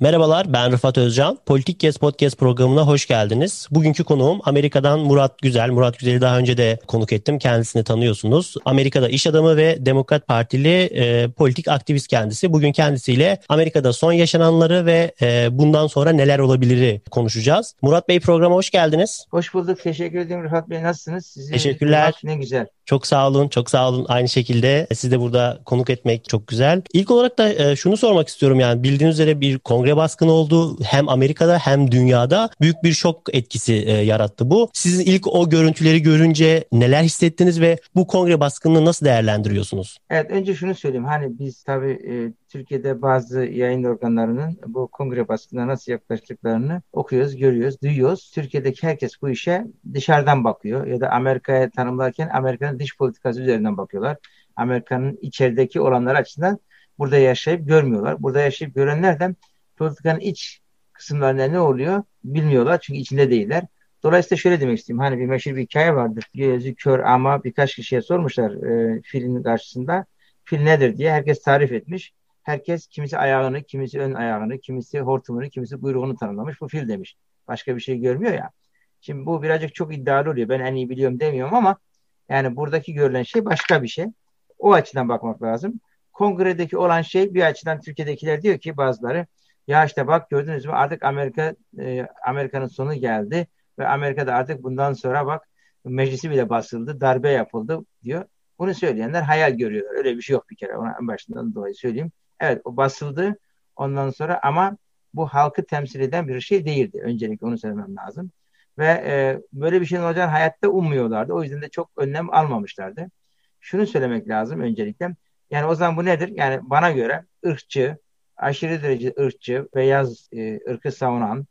Merhabalar ben Rıfat Özcan. Politik Kes Podcast programına hoş geldiniz. Bugünkü konuğum Amerika'dan Murat Güzel. Murat Güzel'i daha önce de konuk ettim. Kendisini tanıyorsunuz. Amerika'da iş adamı ve Demokrat Partili e, politik aktivist kendisi. Bugün kendisiyle Amerika'da son yaşananları ve e, bundan sonra neler olabiliri konuşacağız. Murat Bey programa hoş geldiniz. Hoş bulduk. Teşekkür ederim Rıfat Bey. Nasılsınız? Sizi Teşekkürler. Ne güzel. Çok sağ olun, çok sağ olun. Aynı şekilde siz de burada konuk etmek çok güzel. İlk olarak da e, şunu sormak istiyorum yani bildiğiniz üzere bir kongre baskını oldu. Hem Amerika'da hem dünyada büyük bir şok etkisi e, yarattı bu. Sizin ilk o görüntüleri görünce neler hissettiniz ve bu kongre baskınını nasıl değerlendiriyorsunuz? Evet önce şunu söyleyeyim. Hani biz tabii e, Türkiye'de bazı yayın organlarının bu kongre baskınına nasıl yaklaştıklarını okuyoruz, görüyoruz, duyuyoruz. Türkiye'deki herkes bu işe dışarıdan bakıyor ya da Amerika'ya tanımlarken Amerika'nın dış politikası üzerinden bakıyorlar. Amerika'nın içerideki olanlar açısından burada yaşayıp görmüyorlar. Burada yaşayıp görenler de politikanın iç kısımlarında ne oluyor bilmiyorlar çünkü içinde değiller. Dolayısıyla şöyle demek istiyorum. Hani bir meşhur bir hikaye vardır. Gözü kör ama birkaç kişiye sormuşlar e, filin karşısında. Fil nedir diye herkes tarif etmiş. Herkes kimisi ayağını, kimisi ön ayağını, kimisi hortumunu, kimisi kuyruğunu tanımlamış. Bu fil demiş. Başka bir şey görmüyor ya. Şimdi bu birazcık çok iddialı oluyor. Ben en iyi biliyorum demiyorum ama yani buradaki görülen şey başka bir şey. O açıdan bakmak lazım. Kongredeki olan şey bir açıdan Türkiye'dekiler diyor ki bazıları ya işte bak gördünüz mü artık Amerika e, Amerika'nın sonu geldi ve Amerika'da artık bundan sonra bak meclisi bile basıldı, darbe yapıldı diyor. Bunu söyleyenler hayal görüyorlar. Öyle bir şey yok bir kere. Ona en başından dolayı söyleyeyim. Evet o basıldı ondan sonra ama bu halkı temsil eden bir şey değildi. Öncelikle onu söylemem lazım. Ve e, böyle bir şeyin olacağını hayatta ummuyorlardı. O yüzden de çok önlem almamışlardı. Şunu söylemek lazım öncelikle. Yani o zaman bu nedir? Yani bana göre ırkçı, aşırı derece ırkçı, beyaz e, ırkı savunan,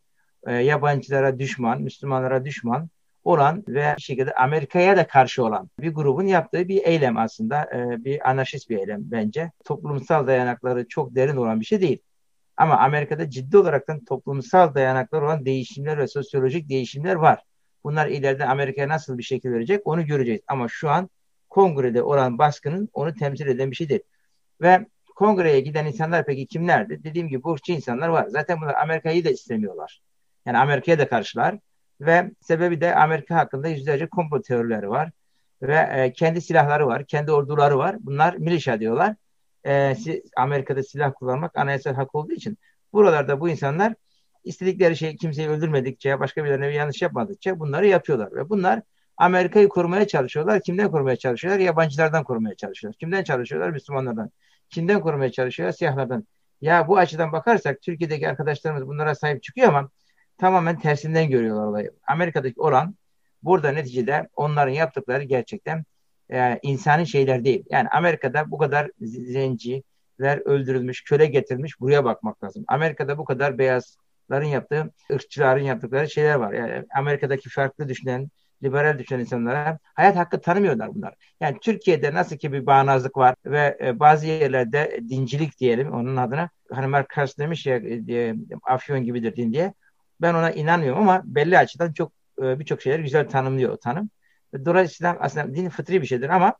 e, yabancılara düşman, Müslümanlara düşman olan ve bir şekilde Amerika'ya da karşı olan bir grubun yaptığı bir eylem aslında. E, bir anarşist bir eylem bence. Toplumsal dayanakları çok derin olan bir şey değil. Ama Amerika'da ciddi olaraktan toplumsal dayanaklar olan değişimler ve sosyolojik değişimler var. Bunlar ileride Amerika'ya nasıl bir şekil verecek onu göreceğiz. Ama şu an kongrede olan baskının onu temsil eden bir şey değil. Ve kongreye giden insanlar peki kimlerdi? Dediğim gibi burççu insanlar var. Zaten bunlar Amerika'yı da istemiyorlar. Yani Amerika'ya da karşılar. Ve sebebi de Amerika hakkında yüzlerce komplo teorileri var. Ve e, kendi silahları var, kendi orduları var. Bunlar milişa diyorlar. E, Amerika'da silah kullanmak anayasal hak olduğu için buralarda bu insanlar istedikleri şeyi kimseyi öldürmedikçe, başka birilerine bir yanlış yapmadıkça bunları yapıyorlar. Ve bunlar Amerika'yı korumaya çalışıyorlar. Kimden korumaya çalışıyorlar? Yabancılardan korumaya çalışıyorlar. Kimden çalışıyorlar? Müslümanlardan. Kimden korumaya çalışıyorlar? Siyahlardan. Ya bu açıdan bakarsak Türkiye'deki arkadaşlarımız bunlara sahip çıkıyor ama tamamen tersinden görüyorlar olayı. Amerika'daki olan burada neticede onların yaptıkları gerçekten e, insani şeyler değil. Yani Amerika'da bu kadar zenciler öldürülmüş, köle getirilmiş buraya bakmak lazım. Amerika'da bu kadar beyazların yaptığı, ırkçıların yaptıkları şeyler var. Yani Amerika'daki farklı düşünen, liberal düşünen insanlara hayat hakkı tanımıyorlar bunlar. Yani Türkiye'de nasıl ki bir bağnazlık var ve e, bazı yerlerde dincilik diyelim onun adına. Hani Mark demiş ya e, afyon gibidir din diye. Ben ona inanmıyorum ama belli açıdan çok e, birçok şeyler güzel tanımlıyor o tanım. Dolayısıyla aslında din fıtri bir şeydir ama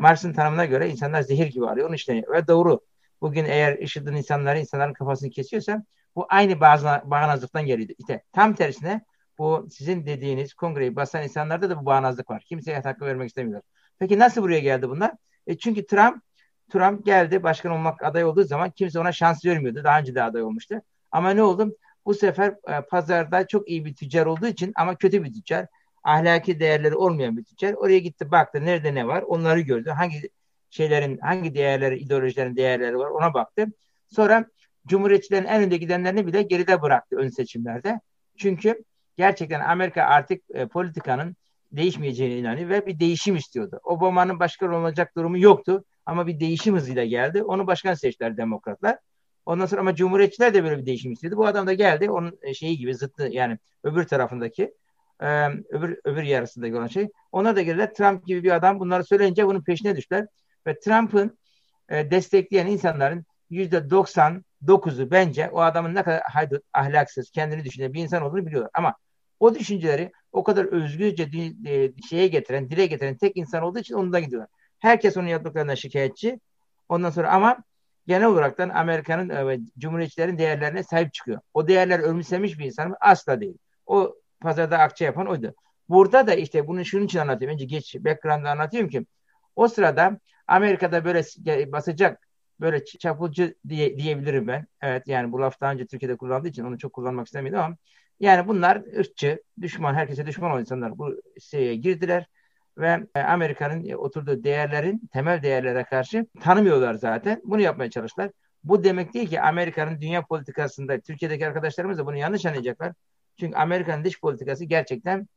Marx'ın tanımına göre insanlar zehir gibi arıyor, onu işleniyor. Ve doğru. Bugün eğer IŞİD'in insanları, insanların kafasını kesiyorsa bu aynı bağnazlıktan geliyor. İşte tam tersine bu sizin dediğiniz kongreyi basan insanlarda da bu bağnazlık var. Kimseye hakkı vermek istemiyorlar. Peki nasıl buraya geldi bunlar? E çünkü Trump Trump geldi başkan olmak aday olduğu zaman kimse ona şans vermiyordu. Daha önce de aday olmuştu. Ama ne oldu? Bu sefer e, pazarda çok iyi bir tüccar olduğu için ama kötü bir tüccar. Ahlaki değerleri olmayan bir tüccar. Oraya gitti baktı nerede ne var onları gördü. Hangi şeylerin, hangi değerleri, ideolojilerin değerleri var ona baktı. Sonra Cumhuriyetçilerin en önde gidenlerini bile geride bıraktı ön seçimlerde. Çünkü gerçekten Amerika artık e, politikanın değişmeyeceğine inanıyor ve bir değişim istiyordu. Obama'nın başkan olacak durumu yoktu ama bir değişim hızıyla geldi. Onu başkan seçtiler demokratlar. Ondan sonra ama Cumhuriyetçiler de böyle bir değişim istedi. Bu adam da geldi onun e, şeyi gibi zıttı yani öbür tarafındaki e, öbür öbür yarısındaki olan şey. Ona da geldiler Trump gibi bir adam bunları söyleyince bunun peşine düştüler. Ve Trump'ın e, destekleyen insanların %99'u bence o adamın ne kadar haydut, ahlaksız, kendini düşünen bir insan olduğunu biliyorlar. Ama o düşünceleri o kadar özgürce e, şeye getiren, dile getiren tek insan olduğu için ondan gidiyorlar. Herkes onun yaptıklarına şikayetçi. Ondan sonra ama genel olaraktan Amerika'nın e, cumhuriyetçilerin değerlerine sahip çıkıyor. O değerler ölümsemiş bir insan mı? Asla değil. O pazarda akçe yapan oydu. Burada da işte bunu şunun için anlatıyorum. Önce geç background'da anlatıyorum ki o sırada Amerika'da böyle basacak böyle çapulcu diye, diyebilirim ben. Evet yani bu laf daha önce Türkiye'de kullandığı için onu çok kullanmak istemiyordum ama yani bunlar ırkçı, düşman, herkese düşman olan insanlar bu şeye girdiler ve e, Amerika'nın oturduğu değerlerin temel değerlere karşı tanımıyorlar zaten. Bunu yapmaya çalıştılar. Bu demek değil ki Amerika'nın dünya politikasında Türkiye'deki arkadaşlarımız da bunu yanlış anlayacaklar. Çünkü Amerika'nın dış politikası gerçekten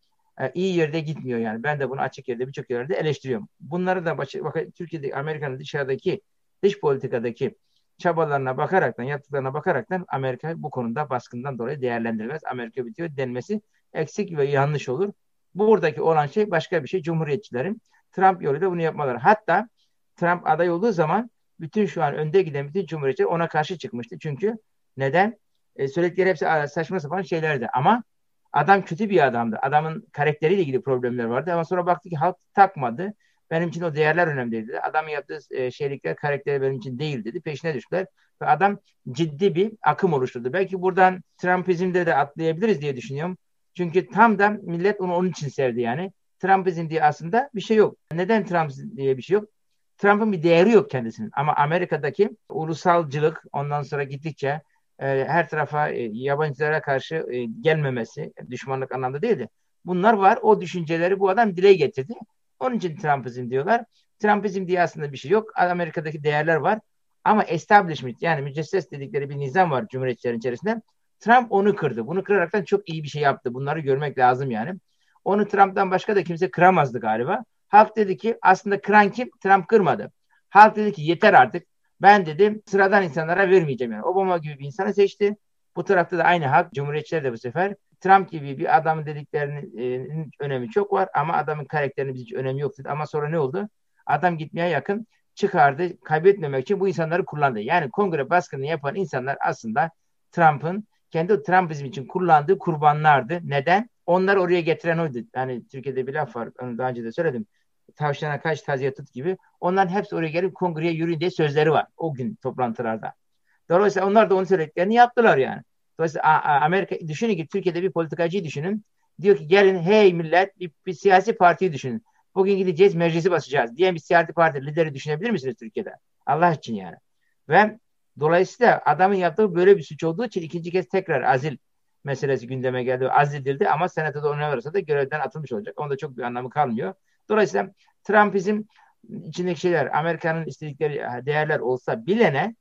e, iyi yerde gitmiyor yani. Ben de bunu açık yerde birçok yerde eleştiriyorum. Bunları da baş, bak, Türkiye'de Amerika'nın dışarıdaki dış politikadaki çabalarına bakaraktan, yaptıklarına bakaraktan Amerika bu konuda baskından dolayı değerlendirilmez. Amerika bitiyor denmesi eksik ve yanlış olur. Buradaki olan şey başka bir şey. Cumhuriyetçilerin Trump yoluyla bunu yapmaları. Hatta Trump aday olduğu zaman bütün şu an önde giden bütün cumhuriyetçiler ona karşı çıkmıştı. Çünkü neden? E, söyledikleri hepsi saçma sapan şeylerdi. Ama adam kötü bir adamdı. Adamın karakteriyle ilgili problemler vardı. Ama sonra baktı ki halk takmadı. Benim için o değerler önemli dedi. Adamın yaptığı e, şeylikler, karakteri benim için değil dedi. Peşine düştüler. Ve adam ciddi bir akım oluşturdu. Belki buradan Trumpizm'de de atlayabiliriz diye düşünüyorum. Çünkü tam da millet onu onun için sevdi yani. Trumpizm diye aslında bir şey yok. Neden Trump diye bir şey yok? Trump'ın bir değeri yok kendisinin. Ama Amerika'daki ulusalcılık ondan sonra gittikçe e, her tarafa e, yabancılara karşı e, gelmemesi, düşmanlık anlamda değildi. Bunlar var. O düşünceleri bu adam dile getirdi. Onun için Trumpizm diyorlar. Trumpizm diye aslında bir şey yok. Amerika'daki değerler var. Ama establishment yani mücesses dedikleri bir nizam var cumhuriyetçilerin içerisinde. Trump onu kırdı. Bunu kıraraktan çok iyi bir şey yaptı. Bunları görmek lazım yani. Onu Trump'tan başka da kimse kıramazdı galiba. Halk dedi ki aslında kıran kim? Trump kırmadı. Halk dedi ki yeter artık. Ben dedim sıradan insanlara vermeyeceğim yani. Obama gibi bir insanı seçti. Bu tarafta da aynı halk. Cumhuriyetçiler de bu sefer Trump gibi bir adamın dediklerinin e, önemi çok var ama adamın karakterinin hiç önemi yok dedi. Ama sonra ne oldu? Adam gitmeye yakın çıkardı. Kaybetmemek için bu insanları kullandı. Yani kongre baskını yapan insanlar aslında Trump'ın kendi Trumpizm için kullandığı kurbanlardı. Neden? Onları oraya getiren oydu. Yani Türkiye'de bir laf var. Onu daha önce de söyledim. Tavşana kaç taziye tut gibi. Onların hepsi oraya gelip kongreye yürüyün diye sözleri var. O gün toplantılarda. Dolayısıyla onlar da onu söylediklerini yaptılar yani. Dolayısıyla Amerika düşünün ki Türkiye'de bir politikacıyı düşünün. Diyor ki gelin hey millet bir, bir siyasi partiyi düşünün. Bugün gideceğiz meclisi basacağız diye bir siyasi parti lideri düşünebilir misiniz Türkiye'de? Allah için yani. Ve dolayısıyla adamın yaptığı böyle bir suç olduğu için ikinci kez tekrar azil meselesi gündeme geldi. Azil edildi ama senatoda onaylarsa da görevden atılmış olacak. Onda çok bir anlamı kalmıyor. Dolayısıyla Trumpizm içindeki şeyler Amerika'nın istedikleri değerler olsa bilene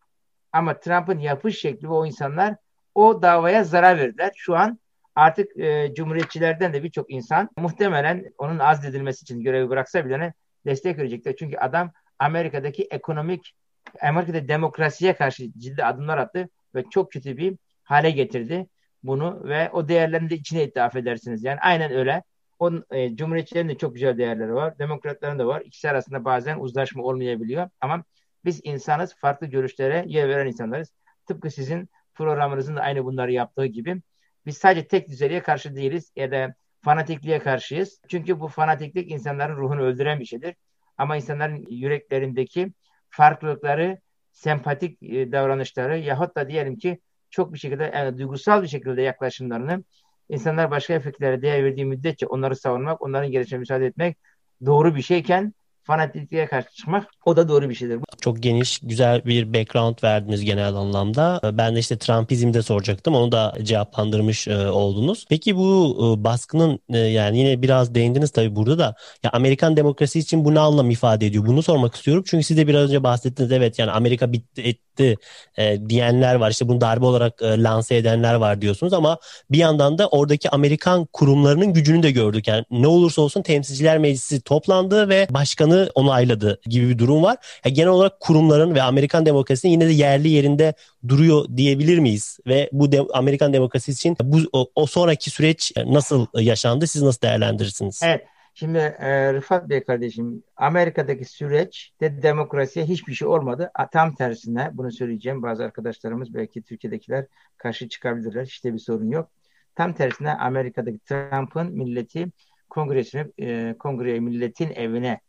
ama Trump'ın yapış şekli ve o insanlar o davaya zarar verdiler. Şu an artık e, cumhuriyetçilerden de birçok insan muhtemelen onun azledilmesi için görevi bıraksa bile destek verecekler. Çünkü adam Amerika'daki ekonomik, Amerika'da demokrasiye karşı ciddi adımlar attı ve çok kötü bir hale getirdi bunu ve o değerlerini de içine etti affedersiniz. Yani aynen öyle. O, e, Cumhuriyetçilerin de çok güzel değerleri var. Demokratların da var. İkisi arasında bazen uzlaşma olmayabiliyor. Ama biz insanız. Farklı görüşlere yer veren insanlarız. Tıpkı sizin programınızın da aynı bunları yaptığı gibi biz sadece tek düzeliğe karşı değiliz ya da fanatikliğe karşıyız. Çünkü bu fanatiklik insanların ruhunu öldüren bir şeydir. Ama insanların yüreklerindeki farklılıkları, sempatik e, davranışları yahut da diyelim ki çok bir şekilde yani duygusal bir şekilde yaklaşımlarını insanlar başka fikirlere değer verdiği müddetçe onları savunmak, onların gelişmeye müsaade etmek doğru bir şeyken fanatikliğe karşı çıkmak o da doğru bir şeydir. Çok geniş, güzel bir background verdiniz genel anlamda. Ben de işte Trumpizm'de soracaktım. Onu da cevaplandırmış e, oldunuz. Peki bu e, baskının e, yani yine biraz değindiniz tabii burada da ya Amerikan demokrasi için bu ne anlam ifade ediyor? Bunu sormak istiyorum. Çünkü siz de biraz önce bahsettiniz. Evet yani Amerika bitti, etti e, diyenler var. İşte bunu darbe olarak e, lanse edenler var diyorsunuz ama bir yandan da oradaki Amerikan kurumlarının gücünü de gördük. Yani ne olursa olsun Temsilciler Meclisi toplandı ve başkanı onayladı gibi bir durum var. Yani genel olarak kurumların ve Amerikan demokrasinin yine de yerli yerinde duruyor diyebilir miyiz? Ve bu de, Amerikan demokrasisi için bu o, o sonraki süreç nasıl yaşandı? Siz nasıl değerlendirirsiniz? Evet. Şimdi e, Rıfat Bey kardeşim Amerika'daki süreçte demokrasiye hiçbir şey olmadı. Tam tersine bunu söyleyeceğim. Bazı arkadaşlarımız belki Türkiye'dekiler karşı çıkabilirler. De bir sorun yok. Tam tersine Amerika'daki Trump'ın milleti kongresine, e, kongreye milletin evine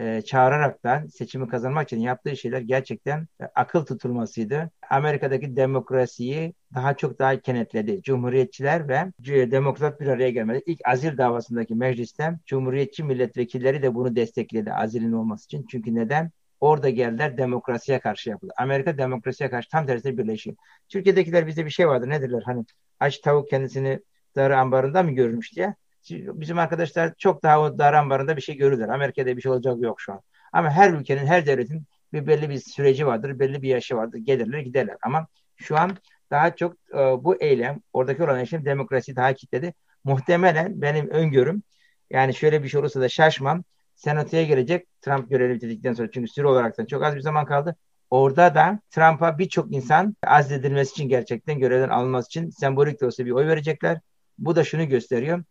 e, çağıraraktan seçimi kazanmak için yaptığı şeyler gerçekten e, akıl tutulmasıydı. Amerika'daki demokrasiyi daha çok daha kenetledi. Cumhuriyetçiler ve demokrat bir araya gelmedi. İlk azil davasındaki mecliste Cumhuriyetçi milletvekilleri de bunu destekledi azilin olması için. Çünkü neden? Orada geldiler demokrasiye karşı yapıldı. Amerika demokrasiye karşı tam tersine birleşiyor. Türkiye'dekiler bizde bir şey vardı nedirler? Hani aç tavuk kendisini darı ambarında mı görmüş diye bizim arkadaşlar çok daha o dar ambarında bir şey görürler. Amerika'da bir şey olacak yok şu an. Ama her ülkenin, her devletin bir belli bir süreci vardır, belli bir yaşı vardır. Gelirler, giderler. Ama şu an daha çok e, bu eylem, oradaki olan eylem demokrasi daha kitledi. Muhtemelen benim öngörüm, yani şöyle bir şey olursa da şaşmam. Senatoya gelecek Trump görevi bitirdikten sonra. Çünkü süre olarak çok az bir zaman kaldı. Orada da Trump'a birçok insan azledilmesi için gerçekten görevden alınması için sembolik de olsa bir oy verecekler. Bu da şunu gösteriyor.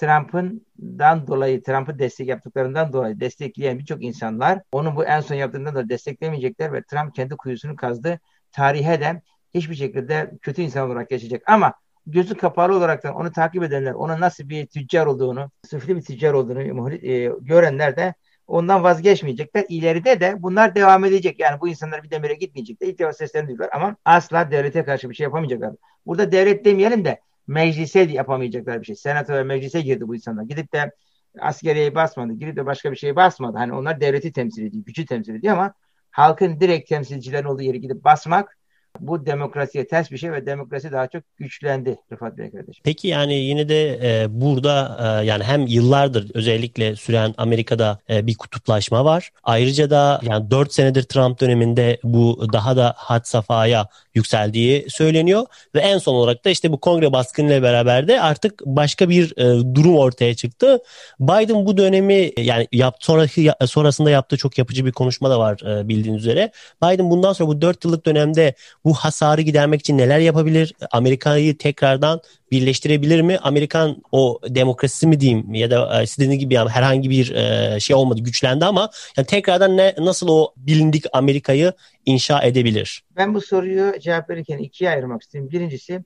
Trump'ından dolayı, Trump'ı destek yaptıklarından dolayı destekleyen birçok insanlar onu bu en son yaptığından da desteklemeyecekler ve Trump kendi kuyusunu kazdı. Tarihe de hiçbir şekilde kötü insan olarak geçecek. Ama gözü kapalı olaraktan onu takip edenler, onun nasıl bir tüccar olduğunu, süfli bir tüccar olduğunu e, görenler de ondan vazgeçmeyecekler. İleride de bunlar devam edecek. Yani bu insanlar bir demire gitmeyecekler. İlk defa seslerini duyuyorlar ama asla devlete karşı bir şey yapamayacaklar. Burada devlet demeyelim de meclise yapamayacaklar bir şey. Senato ve meclise girdi bu insanlar. Gidip de askeriye basmadı. Gidip de başka bir şeye basmadı. Hani onlar devleti temsil ediyor, gücü temsil ediyor ama halkın direkt temsilcilerin olduğu yere gidip basmak bu demokrasiye ters bir şey ve demokrasi daha çok güçlendi Rıfat Bey kardeşim. Peki yani yine de e, burada e, yani hem yıllardır özellikle süren Amerika'da e, bir kutuplaşma var. Ayrıca da yani 4 senedir Trump döneminde bu daha da had safhaya yükseldiği söyleniyor ve en son olarak da işte bu kongre baskınıyla beraber de artık başka bir e, durum ortaya çıktı. Biden bu dönemi yani yap, sonraki sonrasında yaptığı çok yapıcı bir konuşma da var e, bildiğiniz üzere. Biden bundan sonra bu 4 yıllık dönemde bu hasarı gidermek için neler yapabilir? Amerika'yı tekrardan birleştirebilir mi? Amerikan o demokrasisi mi diyeyim ya da e, istediğiniz gibi yani herhangi bir e, şey olmadı güçlendi ama yani tekrardan ne nasıl o bilindik Amerika'yı inşa edebilir? Ben bu soruyu cevap verirken ikiye ayırmak istiyorum. Birincisi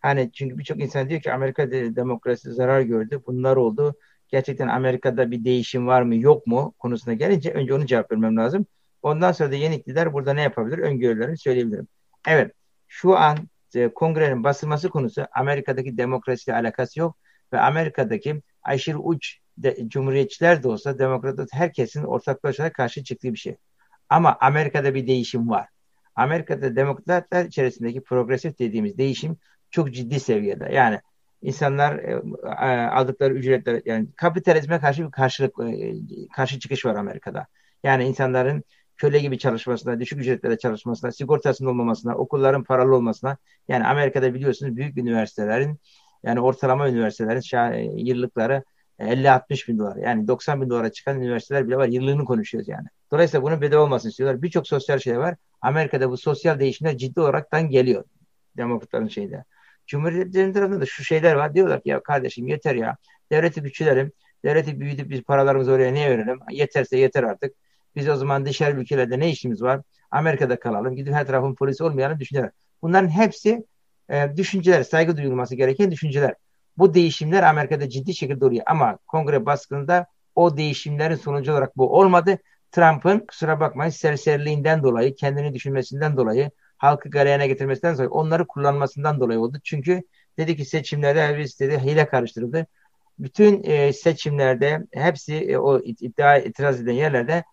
hani çünkü birçok insan diyor ki Amerika demokrasi zarar gördü. Bunlar oldu. Gerçekten Amerika'da bir değişim var mı yok mu konusuna gelince önce onu cevap vermem lazım. Ondan sonra da yeni iktidar burada ne yapabilir? Öngörülerini söyleyebilirim. Evet şu an e, kongrenin basılması konusu Amerika'daki demokrasiyle alakası yok ve Amerika'daki aşırı uç de, cumhuriyetçiler de olsa demokratlar herkesin ortaklaşa karşı çıktığı bir şey. Ama Amerika'da bir değişim var. Amerika'da demokratlar içerisindeki progresif dediğimiz değişim çok ciddi seviyede. Yani insanlar e, e aldıkları ücretler yani kapitalizme karşı bir karşılık e, karşı çıkış var Amerika'da. Yani insanların köle gibi çalışmasına, düşük ücretlere çalışmasına, sigortasının olmamasına, okulların paralı olmasına. Yani Amerika'da biliyorsunuz büyük üniversitelerin yani ortalama üniversitelerin yıllıkları 50-60 bin dolar. Yani 90 bin dolara çıkan üniversiteler bile var. Yıllığını konuşuyoruz yani. Dolayısıyla bunun bedel olmasını istiyorlar. Birçok sosyal şey var. Amerika'da bu sosyal değişimler ciddi olaraktan geliyor. Demokratların şeyde. Cumhuriyetlerin tarafında da şu şeyler var. Diyorlar ki ya kardeşim yeter ya. Devleti güçlerim. Devleti büyüdük biz paralarımızı oraya niye verelim? Yeterse yeter artık. Biz o zaman dışarı ülkelerde ne işimiz var? Amerika'da kalalım. Gidip her tarafın polisi olmayalım düşünceler. Bunların hepsi e, düşünceler, saygı duyulması gereken düşünceler. Bu değişimler Amerika'da ciddi şekilde oluyor. Ama kongre baskınında o değişimlerin sonucu olarak bu olmadı. Trump'ın kusura bakmayın serseriliğinden dolayı, kendini düşünmesinden dolayı, halkı galeyana getirmesinden dolayı, onları kullanmasından dolayı oldu. Çünkü dedi ki seçimlerde biz dedi hile karıştırıldı. Bütün e, seçimlerde hepsi e, o iddia itiraz eden yerlerde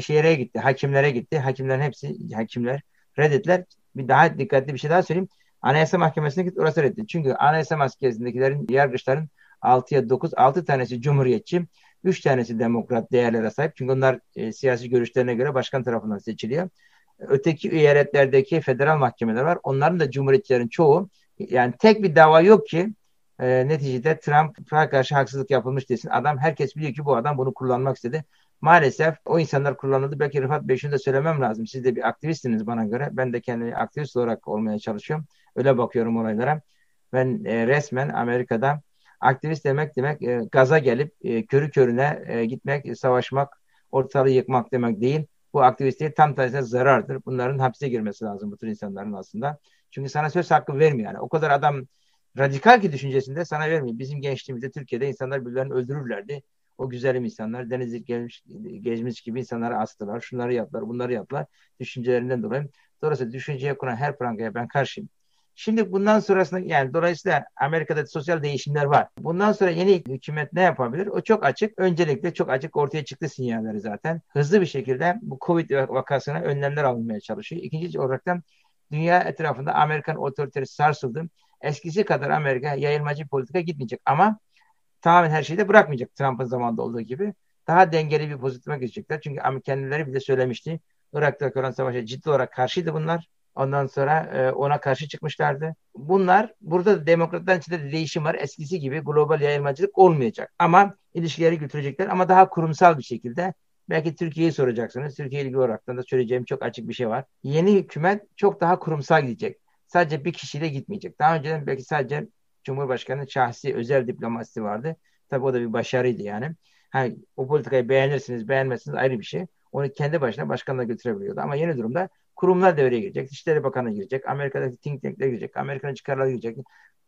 şehre gitti, hakimlere gitti. Hakimlerin hepsi, hakimler reddettiler. Bir daha dikkatli bir şey daha söyleyeyim. Anayasa Mahkemesi'ne gitti, orası reddetti. Çünkü Anayasa Mahkemesi'ndekilerin, yargıçların 6'ya 9, 6 tanesi cumhuriyetçi, 3 tanesi demokrat değerlere sahip. Çünkü onlar e, siyasi görüşlerine göre başkan tarafından seçiliyor. Öteki eyaletlerdeki federal mahkemeler var. Onların da cumhuriyetçilerin çoğu yani tek bir dava yok ki e, neticede Trump'a karşı haksızlık yapılmış desin. Adam herkes biliyor ki bu adam bunu kullanmak istedi maalesef o insanlar kullanıldı. Belki Rıfat Bey şunu da söylemem lazım. Siz de bir aktivistiniz bana göre. Ben de kendimi aktivist olarak olmaya çalışıyorum. Öyle bakıyorum olaylara. Ben e, resmen Amerika'da Aktivist demek demek e, gaza gelip e, körü körüne e, gitmek, savaşmak, ortalığı yıkmak demek değil. Bu aktivistliğe tam tersine zarardır. Bunların hapse girmesi lazım bu tür insanların aslında. Çünkü sana söz hakkı vermiyor yani. O kadar adam radikal ki düşüncesinde sana vermiyor. Bizim gençliğimizde Türkiye'de insanlar birbirlerini öldürürlerdi. O güzelim insanlar denizlik gelmiş, gezmiş gibi insanları astılar. Şunları yaptılar, bunları yaptılar. Düşüncelerinden dolayı. Dolayısıyla düşünceye kuran her prangaya ben karşıyım. Şimdi bundan sonrasında yani dolayısıyla Amerika'da sosyal değişimler var. Bundan sonra yeni hükümet ne yapabilir? O çok açık. Öncelikle çok açık ortaya çıktı sinyalleri zaten. Hızlı bir şekilde bu Covid vakasına önlemler alınmaya çalışıyor. İkinci olarak da dünya etrafında Amerikan otoritesi sarsıldı. Eskisi kadar Amerika yayılmacı politika gitmeyecek ama tamamen her şeyi de bırakmayacak Trump'ın zamanında olduğu gibi. Daha dengeli bir pozisyona geçecekler. Çünkü kendileri bile söylemişti. Irak'ta olan savaşa ciddi olarak karşıydı bunlar. Ondan sonra e, ona karşı çıkmışlardı. Bunlar burada da demokratların içinde de değişim var. Eskisi gibi global yayılmacılık olmayacak. Ama ilişkileri götürecekler ama daha kurumsal bir şekilde. Belki Türkiye'yi soracaksınız. Türkiye ilgili olarak da söyleyeceğim çok açık bir şey var. Yeni hükümet çok daha kurumsal gidecek. Sadece bir kişiyle gitmeyecek. Daha önceden belki sadece Cumhurbaşkanı'nın şahsi özel diplomasisi vardı. Tabii o da bir başarıydı yani. Hani, o politikayı beğenirsiniz, beğenmezsiniz ayrı bir şey. Onu kendi başına başkanla götürebiliyordu. Ama yeni durumda kurumlar devreye girecek. Dışişleri Bakanı girecek. Amerika'daki think tank'ler girecek. Amerika'nın çıkarları girecek.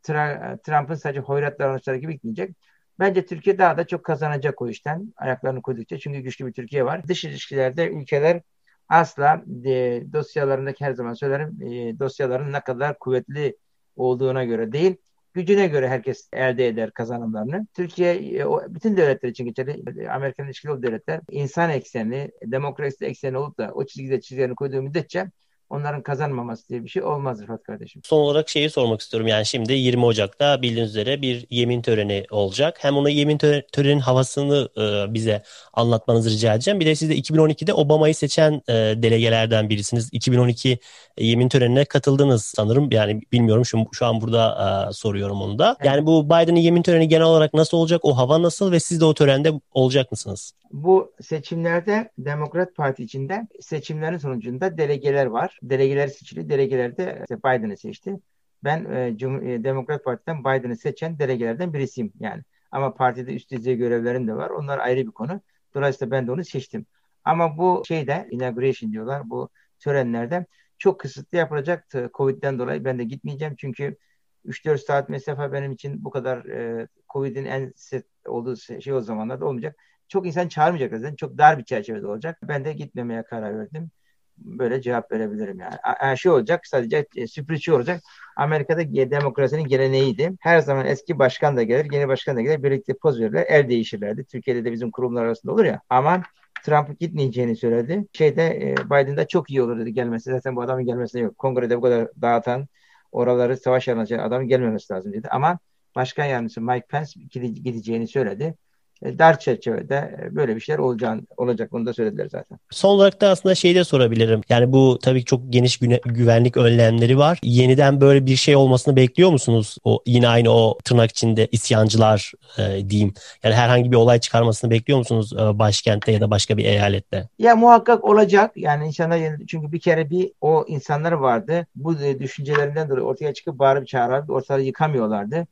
Trump'ın sadece hoyrat davranışları gibi gitmeyecek. Bence Türkiye daha da çok kazanacak o işten ayaklarını koydukça. Çünkü güçlü bir Türkiye var. Dış ilişkilerde ülkeler asla e, dosyalarındaki her zaman söylerim e, dosyaların ne kadar kuvvetli olduğuna göre değil gücüne göre herkes elde eder kazanımlarını. Türkiye e, bütün devletler için geçerli. Amerika'nın ilişkili devletler insan ekseni, demokrasi ekseni olup da o çizgide çizgilerini koyduğu müddetçe onların kazanmaması diye bir şey olmaz Rıfat kardeşim. Son olarak şeyi sormak istiyorum. Yani şimdi 20 Ocak'ta bildiğiniz üzere bir yemin töreni olacak. Hem ona yemin törenin havasını e, bize anlatmanızı rica edeceğim. Bir de siz de 2012'de Obama'yı seçen e, delegelerden birisiniz. 2012 yemin törenine katıldınız sanırım. Yani bilmiyorum şu, şu an burada e, soruyorum onu da. Yani bu Biden'ın yemin töreni genel olarak nasıl olacak? O hava nasıl ve siz de o törende olacak mısınız? Bu seçimlerde Demokrat Parti içinde seçimlerin sonucunda delegeler var. Delegeler seçili. Delegeler de işte Biden'ı seçti. Ben e, e, Demokrat Parti'den Biden'ı seçen delegelerden birisiyim yani. Ama partide üst düzey görevlerim de var. Onlar ayrı bir konu. Dolayısıyla ben de onu seçtim. Ama bu şeyde inauguration diyorlar bu törenlerde çok kısıtlı yapılacaktı. Covid'den dolayı ben de gitmeyeceğim çünkü 3-4 saat mesafe benim için bu kadar e, Covid'in en set olduğu şey o zamanlarda olmayacak çok insan çağırmayacak zaten. Çok dar bir çerçevede olacak. Ben de gitmemeye karar verdim. Böyle cevap verebilirim yani. yani şey olacak sadece e, sürpriz şey olacak. Amerika'da demokrasinin geleneğiydi. Her zaman eski başkan da gelir, yeni başkan da gelir. Birlikte poz verirler, el değişirlerdi. Türkiye'de de bizim kurumlar arasında olur ya. Ama Trump gitmeyeceğini söyledi. Şeyde e, Biden'da çok iyi olur dedi gelmesi. Zaten bu adamın gelmesine yok. Kongrede bu kadar dağıtan, oraları savaş yaratacak adamın gelmemesi lazım dedi. Ama başkan yardımcısı Mike Pence gideceğini söyledi. E, dar çerçevede e, böyle bir şeyler olacağını, olacak bunu da söylediler zaten. Son olarak da aslında şeyi de sorabilirim. Yani bu tabii çok geniş güne, güvenlik önlemleri var. Yeniden böyle bir şey olmasını bekliyor musunuz? O yine aynı o tırnak içinde isyancılar e, diyeyim. Yani herhangi bir olay çıkarmasını bekliyor musunuz e, başkentte ya da başka bir eyalette? Ya muhakkak olacak. Yani insanlar çünkü bir kere bir o insanlar vardı. Bu düşüncelerinden dolayı ortaya çıkıp bağırıp çağırıp ortalığı yıkamıyorlardı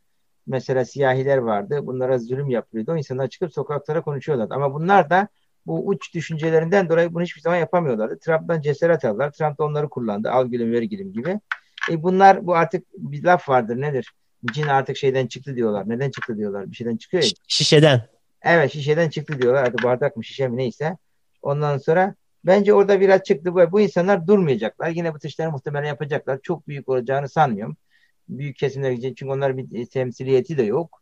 mesela siyahiler vardı. Bunlara zulüm yapılıyordu. O insanlar çıkıp sokaklara konuşuyorlardı. Ama bunlar da bu uç düşüncelerinden dolayı bunu hiçbir zaman yapamıyorlardı. Trump'tan cesaret aldılar. Trump da onları kullandı. Al gülüm ver gülüm gibi. E bunlar bu artık bir laf vardır nedir? Cin artık şeyden çıktı diyorlar. Neden çıktı diyorlar? Bir şeyden çıkıyor ya. Şişeden. Evet şişeden çıktı diyorlar. Artık bardak mı şişe mi neyse. Ondan sonra bence orada biraz çıktı. Bu, bu insanlar durmayacaklar. Yine bu tışları muhtemelen yapacaklar. Çok büyük olacağını sanmıyorum büyük kesimler için çünkü onların bir e, temsiliyeti de yok.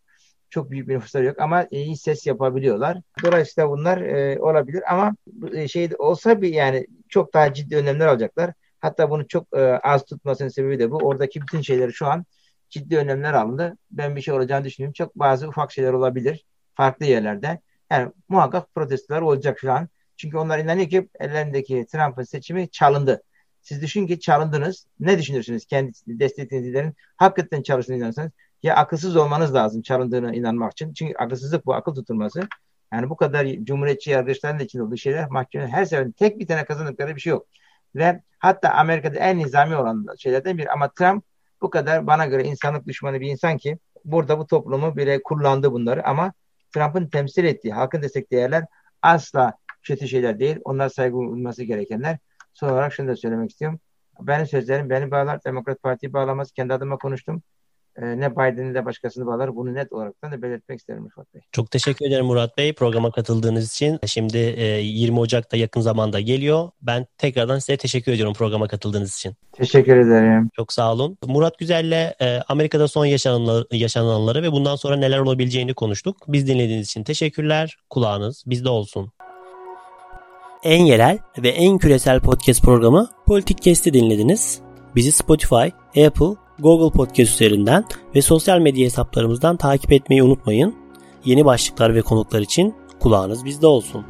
Çok büyük bir nüfusları yok ama iyi ses yapabiliyorlar. Dolayısıyla bunlar e, olabilir ama e, şey olsa bir yani çok daha ciddi önlemler alacaklar. Hatta bunu çok e, az tutmasının sebebi de bu. Oradaki bütün şeyleri şu an ciddi önlemler alındı. Ben bir şey olacağını düşünüyorum. Çok bazı ufak şeyler olabilir farklı yerlerde. Yani muhakkak protestolar olacak şu an. Çünkü onlar inanıyor ki ellerindeki Trump'ın seçimi çalındı. Siz düşün ki çalındınız. Ne düşünürsünüz kendi desteklediğinizlerin hakikaten çalıştığını inanırsanız ya akılsız olmanız lazım çalındığına inanmak için. Çünkü akılsızlık bu akıl tutulması. Yani bu kadar cumhuriyetçi yargıçların için olduğu şeyler mahkeme her seferinde tek bir tane kazandıkları bir şey yok. Ve hatta Amerika'da en nizami olan şeylerden biri ama Trump bu kadar bana göre insanlık düşmanı bir insan ki burada bu toplumu bile kullandı bunları ama Trump'ın temsil ettiği halkın destek değerler asla kötü şeyler değil. Onlar saygı uyulması gerekenler. Son olarak şunu da söylemek istiyorum. Benim sözlerim beni bağlar. Demokrat Parti'yi bağlamaz. Kendi adıma konuştum. Ee, ne Biden'i de başkasını bağlar. Bunu net olarak da belirtmek isterim Rıfat Bey. Çok teşekkür ederim Murat Bey programa katıldığınız için. Şimdi 20 e, Ocak'ta yakın zamanda geliyor. Ben tekrardan size teşekkür ediyorum programa katıldığınız için. Teşekkür ederim. Çok sağ olun. Murat Güzel'le e, Amerika'da son yaşananları ve bundan sonra neler olabileceğini konuştuk. Biz dinlediğiniz için teşekkürler. Kulağınız bizde olsun. En yerel ve en küresel podcast programı Politik Kesti dinlediniz. Bizi Spotify, Apple, Google Podcast üzerinden ve sosyal medya hesaplarımızdan takip etmeyi unutmayın. Yeni başlıklar ve konuklar için kulağınız bizde olsun.